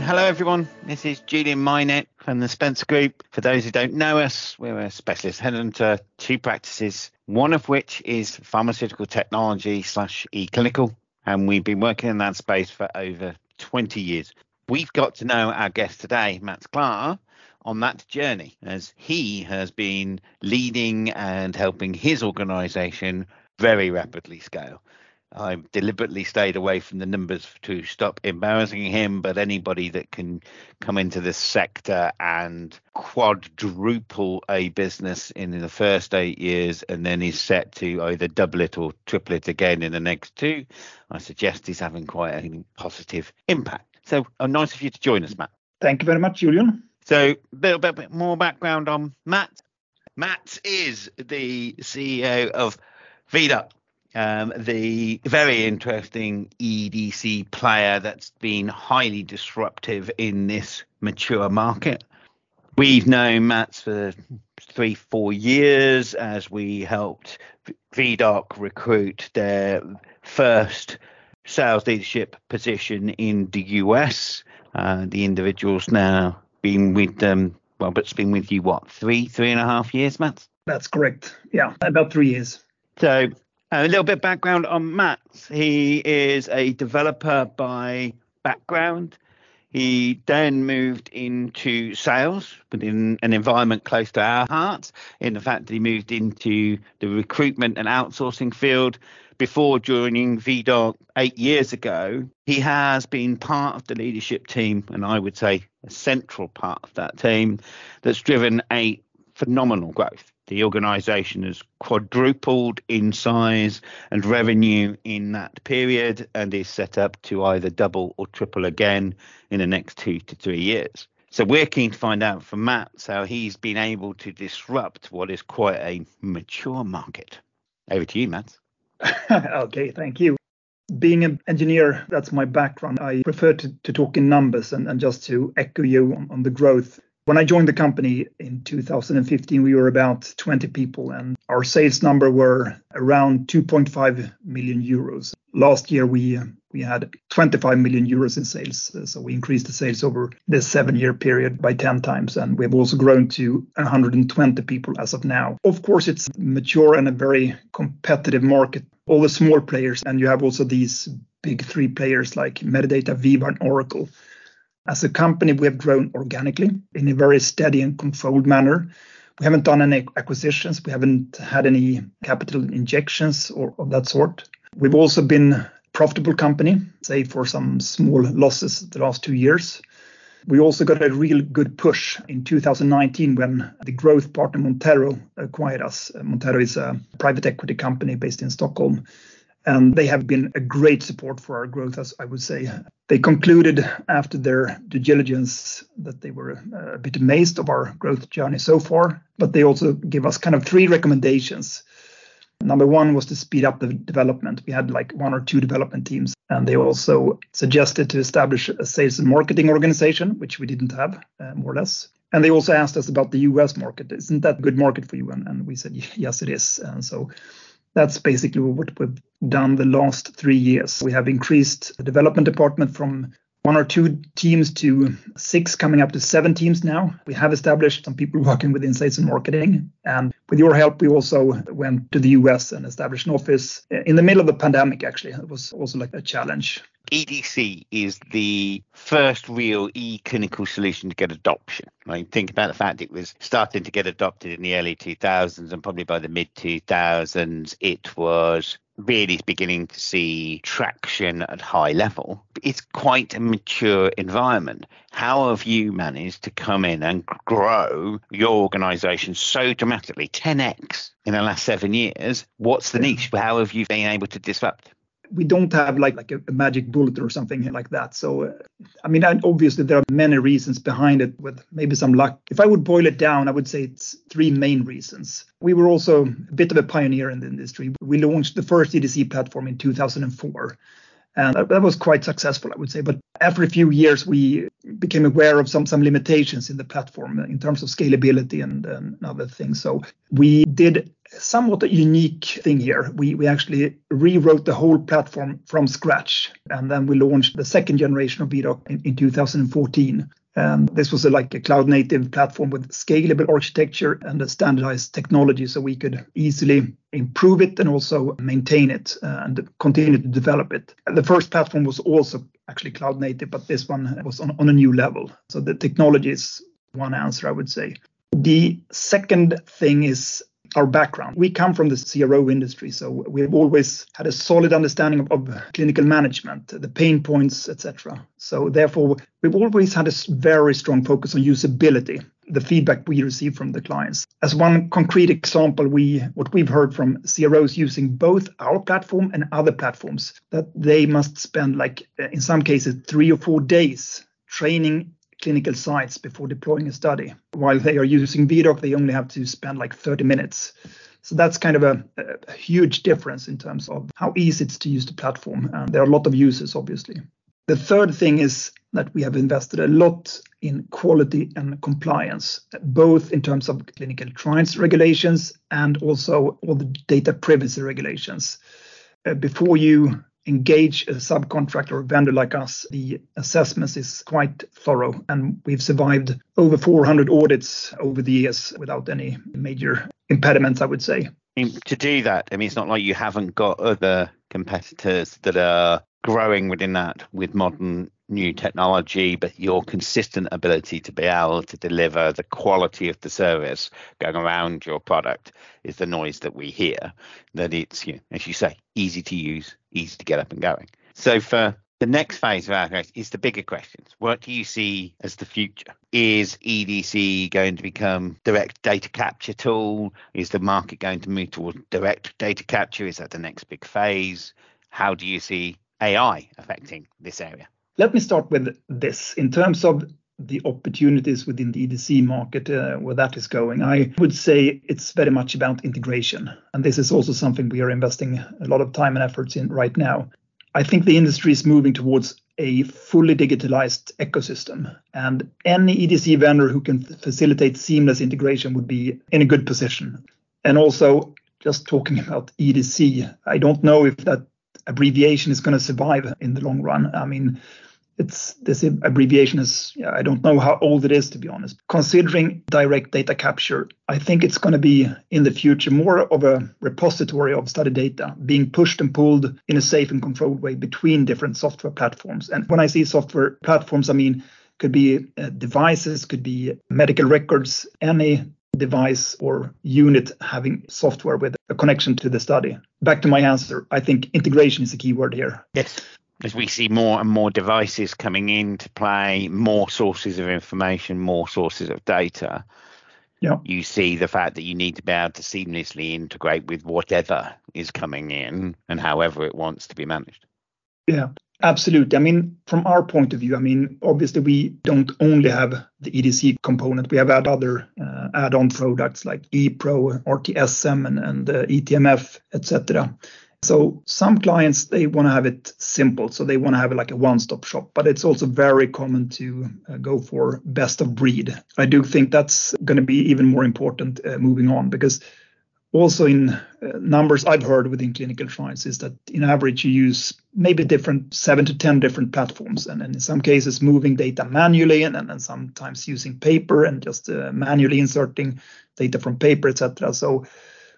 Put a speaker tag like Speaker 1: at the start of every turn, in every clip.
Speaker 1: Hello everyone. This is Julian Minett from the Spencer Group. For those who don't know us, we're a specialist headhunter, two practices, one of which is pharmaceutical technology slash e-clinical, and we've been working in that space for over 20 years. We've got to know our guest today, Matt Klaar, on that journey as he has been leading and helping his organization very rapidly scale. I deliberately stayed away from the numbers to stop embarrassing him, but anybody that can come into this sector and quadruple a business in the first eight years and then is set to either double it or triple it again in the next two, I suggest he's having quite a positive impact. So uh, nice of you to join us, Matt.
Speaker 2: Thank you very much, Julian.
Speaker 1: So a little bit more background on Matt. Matt is the CEO of Viedoc um, the very interesting EDC player that's been highly disruptive in this mature market. We've known Mats for three, four years as we helped Viedoc recruit their first sales leadership position in the US. Uh, the individual's now been with them, well, but it's been with you, what, three, three and a half years, Matt?
Speaker 2: That's correct. Yeah, about three years.
Speaker 1: So a little bit of background on Matt. He is a developer by background. He then moved into sales within an environment close to our hearts, in the fact that he moved into the recruitment and outsourcing field before joining Viedoc eight years ago. He has been part of the leadership team, and I would say a central part of that team that's driven a phenomenal growth the organization has quadrupled in size and revenue in that period and is set up to either double or triple again in the next two to three years. So we're keen to find out from Matt how he's been able to disrupt what is quite a mature market. Over to you, Matt.
Speaker 2: okay, thank you. Being an engineer, that's my background. I prefer to, to talk in numbers and, and just to echo you on, on the growth when I joined the company in 2015, we were about 20 people, and our sales number were around 2.5 million euros. Last year, we we had 25 million euros in sales, so we increased the sales over this seven-year period by 10 times, and we've also grown to 120 people as of now. Of course, it's mature and a very competitive market. All the small players, and you have also these big three players like Medidata, Veeva, and Oracle as a company, we have grown organically in a very steady and controlled manner. We haven't done any acquisitions. We haven't had any capital injections or of that sort. We've also been a profitable company, save for some small losses the last two years. We also got a real good push in 2019 when the growth partner Monterro acquired us. Monterro is a private equity company based in Stockholm and they have been a great support for our growth, as I would say. They concluded after their due diligence that they were uh, a bit amazed of our growth journey so far, but they also gave us kind of three recommendations. Number one was to speed up the development. We had like one or two development teams, and they also suggested to establish a sales and marketing organization, which we didn't have, uh, more or less. And they also asked us about the US market. Isn't that a good market for you? And, and we said, yes, it is. And so that's basically what we've done the last three years. We have increased the development department from one or two teams to six, coming up to seven teams now. We have established some people working with insights and marketing. And with your help, we also went to the US and established an office in the middle of the pandemic, actually. It was also like a challenge.
Speaker 1: EDC is the first real e-clinical solution to get adoption. Right? Think about the fact it was starting to get adopted in the early 2000s, and probably by the mid 2000s, it was really beginning to see traction at high level. It's quite a mature environment. How have you managed to come in and grow your organization so dramatically, 10x in the last seven years? What's the niche? How have you been able to disrupt?
Speaker 2: We don't have like like a, a, magic bullet or something like that. So, uh, I mean, obviously there are many reasons behind it, with maybe some luck. If I would boil it down, I would say it's three main reasons. We were also a bit of a pioneer in the industry. We launched the first EDC platform in 2004. And that was quite successful, I would say. But after a few years, we became aware of some some limitations in the platform in terms of scalability and, and other things. So we did somewhat a unique thing here. We, we actually rewrote the whole platform from scratch. And then we launched the second generation of Viedoc in, in 2014. And this was a, like a cloud native platform with scalable architecture and a standardized technology so we could easily improve it and also maintain it uh, and continue to develop it. The first platform was also actually cloud native, but this one was on, on a new level. So the technology is one answer, I would say. The second thing is our background. We come from the CRO industry, so we've always had a solid understanding of, of clinical management, the pain points, etc. So therefore, we've always had a very strong focus on usability, the feedback we receive from the clients. As one concrete example, we what we've heard from CROs using both our platform and other platforms that they must spend like in some cases 3 or 4 days training clinical sites before deploying a study. While they are using Viedoc, they only have to spend like 30 minutes. So that's kind of a, a huge difference in terms of how easy it's to use the platform. And there are a lot of users, obviously. The third thing is that we have invested a lot in quality and compliance, both in terms of clinical trials regulations and also all the data privacy regulations. Uh, before you engage a subcontractor or vendor like us, the assessments is quite thorough, and we've survived over 400 audits over the years without any major impediments, I would say.
Speaker 1: To do that, I mean, it's not like you haven't got other competitors that are growing within that with modern new technology, but your consistent ability to be able to deliver the quality of the service going around your product is the noise that we hear. That it's, you know, as you say, easy to use, easy to get up and going. So for the next phase of our growth is the bigger questions. What do you see as the future? Is EDC going to become direct data capture tool? Is the market going to move towards direct data capture? Is that the next big phase? How do you see AI affecting this area?
Speaker 2: Let me start with this. In terms of the opportunities within the EDC market, uh, where that is going, I would say it's very much about integration. And this is also something we are investing a lot of time and efforts in right now. I think the industry is moving towards a fully digitalized ecosystem, and any EDC vendor who can facilitate seamless integration would be in a good position. And also, just talking about EDC, I don't know if that abbreviation is going to survive in the long run. I mean, it's this abbreviation is I don't know how old it is to be honest. Considering direct data capture, I think it's going to be in the future more of a repository of study data being pushed and pulled in a safe and controlled way between different software platforms. And when I see software platforms, I mean could be uh, devices, could be medical records, any device or unit having software with a connection to the study. Back to my answer, I think integration is a key word here.
Speaker 1: Yes. As we see more and more devices coming into play, more sources of information, more sources of data,
Speaker 2: yeah.
Speaker 1: you see the fact that you need to be able to seamlessly integrate with whatever is coming in and however it wants to be managed.
Speaker 2: Yeah. Absolutely. I mean, from our point of view, I mean, obviously we don't only have the EDC component. We have had other uh, add-on products like ePro, RTSM, and, and uh, eTMF, etc. So some clients they want to have it simple, so they want to have like a one-stop shop. But it's also very common to uh, go for best of breed. I do think that's going to be even more important uh, moving on because also in uh, numbers I've heard within clinical trials is that in average you use maybe different seven to 10 different platforms and, and in some cases moving data manually and, and, sometimes using paper and just uh, manually inserting data from paper, etc. So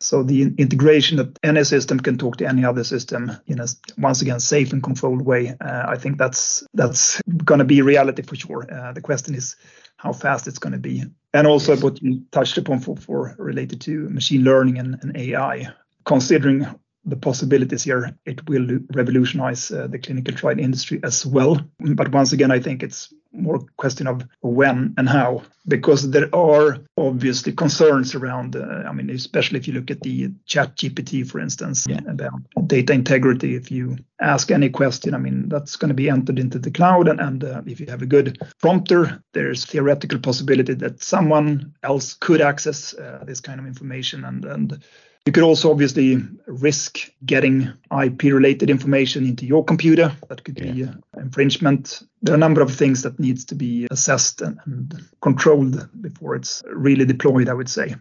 Speaker 2: so the integration that any system can talk to any other system in a once again safe and controlled way, uh, I think that's that's going to be reality for sure. Uh, the question is how fast it's going to be. And also what you touched upon for, for related to machine learning and, and AI, considering the possibilities here, it will revolutionize uh, the clinical trial industry as well. But once again, I think it's more question of when and how, because there are obviously concerns around. Uh, I mean, especially if you look at the Chat GPT, for instance, yeah. about data integrity. If you ask any question, I mean, that's going to be entered into the cloud, and, and uh, if you have a good prompter, there's theoretical possibility that someone else could access uh, this kind of information, and and you could also obviously risk getting IP related information into your computer. That could yeah. be infringement. There are a number of things that needs to be assessed and, and controlled before it's really deployed, I would say.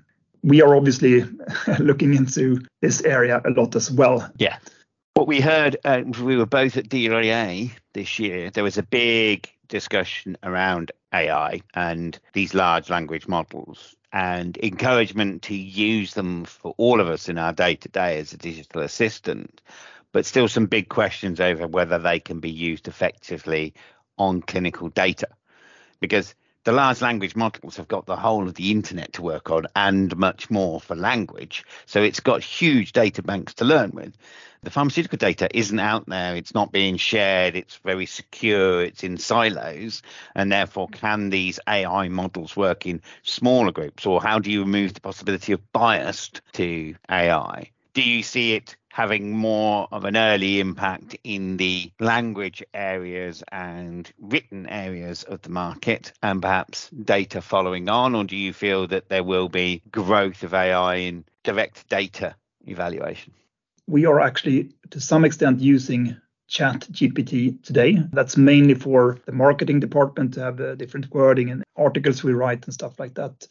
Speaker 2: we are obviously looking into this area a lot as well.
Speaker 1: Yeah. What we heard, uh, we were both at DIA this year, there was a big discussion around AI and these large language models and encouragement to use them for all of us in our day to day as a digital assistant, but still some big questions over whether they can be used effectively on clinical data. Because the large language models have got the whole of the internet to work on and much more for language. So it's got huge data banks to learn with. The pharmaceutical data isn't out there, it's not being shared, it's very secure, it's in silos. And therefore, can these AI models work in smaller groups? Or how do you remove the possibility of bias to AI? Do you see it having more of an early impact in the language areas and written areas of the market and perhaps data following on? Or do you feel that there will be growth of AI in direct data evaluation?
Speaker 2: We are actually, to some extent, using chat gpt today that's mainly for the marketing department to have uh, different wording and articles we write and stuff like that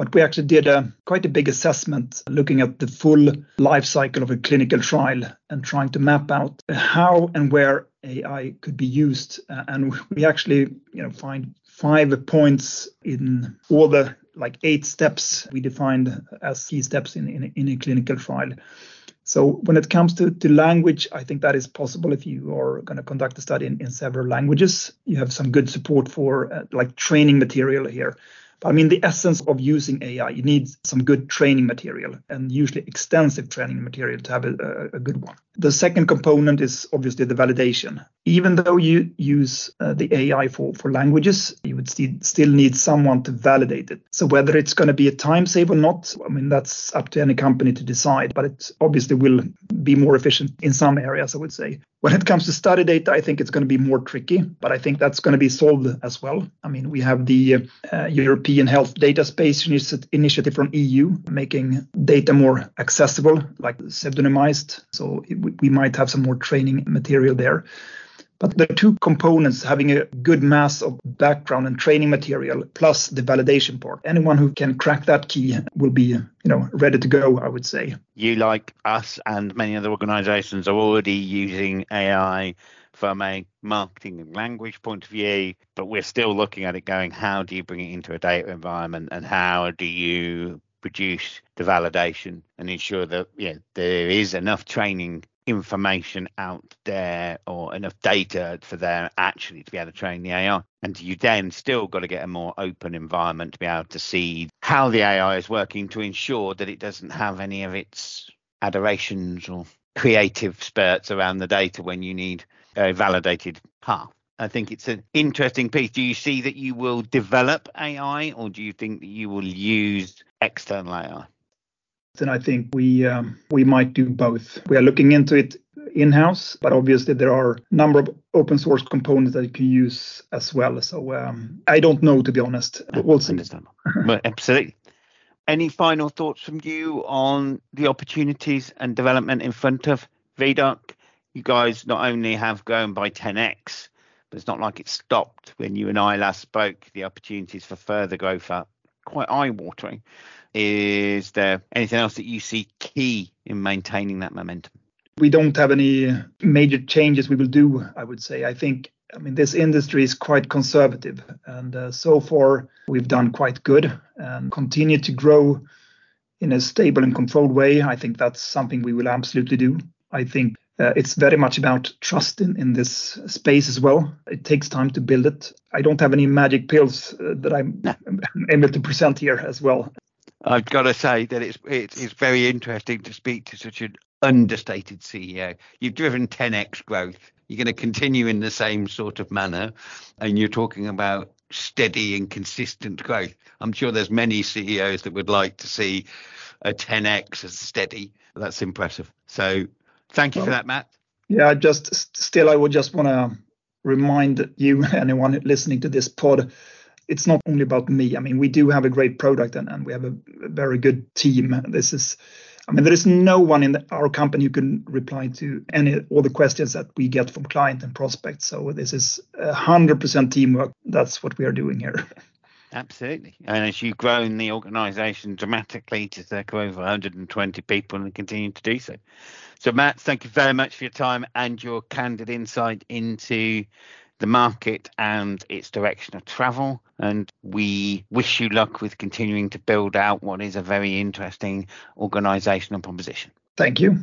Speaker 2: but we actually did a quite a big assessment looking at the full life cycle of a clinical trial and trying to map out how and where AI could be used. Uh, and we actually, you know, find five points in all the like eight steps we defined as key steps in, in, in a clinical trial. So when it comes to, to language, I think that is possible if you are going to conduct a study in, in several languages. You have some good support for uh, like training material here. I mean, the essence of using AI, you need some good training material and usually extensive training material to have a, a good one. The second component is obviously the validation. Even though you use uh, the AI for, for languages, you would st- still need someone to validate it. So whether it's going to be a time save or not, I mean, that's up to any company to decide, but it obviously will be more efficient in some areas, I would say. When it comes to study data, I think it's going to be more tricky, but I think that's going to be solved as well. I mean, we have the uh, European Health Data Space Initiative from EU making data more accessible, like pseudonymized. So we, we might have some more training material there. But the two components, having a good mass of background and training material, plus the validation part, anyone who can crack that key will be, you know, ready to go. I would say.
Speaker 1: You, like us and many other organisations, are already using AI from a marketing and language point of view, but we're still looking at it going, how do you bring it into a data environment and how do you produce the validation and ensure that yeah, there is enough training information out there or enough data for them actually to be able to train the AI. And you then still got to get a more open environment to be able to see how the AI is working to ensure that it doesn't have any of its adorations or creative spurts around the data when you need a validated path. I think it's an interesting piece. Do you see that you will develop AI or do you think that you will use external AI?
Speaker 2: And I think we um, we might do both. We are looking into it in-house, but obviously there are a number of open source components that you can use as well. So um, I don't know to be honest.
Speaker 1: we'll see. Understand. but absolutely. Any final thoughts from you on the opportunities and development in front of Viedoc? You guys not only have grown by 10x, but it's not like it stopped when you and I last spoke. The opportunities for further growth are quite eye-watering. Is there anything else that you see key in maintaining that momentum?
Speaker 2: We don't have any major changes we will do, I would say. I think I mean, this industry is quite conservative, and uh, so far we've done quite good and continue to grow in a stable and controlled way. I think that's something we will absolutely do. I think uh, it's very much about trust in, in this space as well. It takes time to build it. I don't have any magic pills uh, that I'm able to present here as well.
Speaker 1: I've got to say that it's, it's it's very interesting to speak to such an understated CEO. You've driven 10x growth. You're going to continue in the same sort of manner, and you're talking about steady and consistent growth. I'm sure there's many CEOs that would like to see a 10x as steady. That's impressive. So thank you well, for that, Matt.
Speaker 2: Yeah, just still, I would just want to remind you, anyone listening to this pod, it's not only about me. I mean, we do have a great product and, and we have a, a very good team. This is, I mean, there is no one in the, our company who can reply to any all the questions that we get from client and prospects. So this is a hundred percent teamwork. That's what we are doing here.
Speaker 1: Absolutely. And as you've grown the organisation dramatically to circa over 120 people and continue to do so. So, Matt, thank you very much for your time and your candid insight into the market and its direction of travel. And we wish you luck with continuing to build out what is a very interesting organisational proposition.
Speaker 2: Thank you.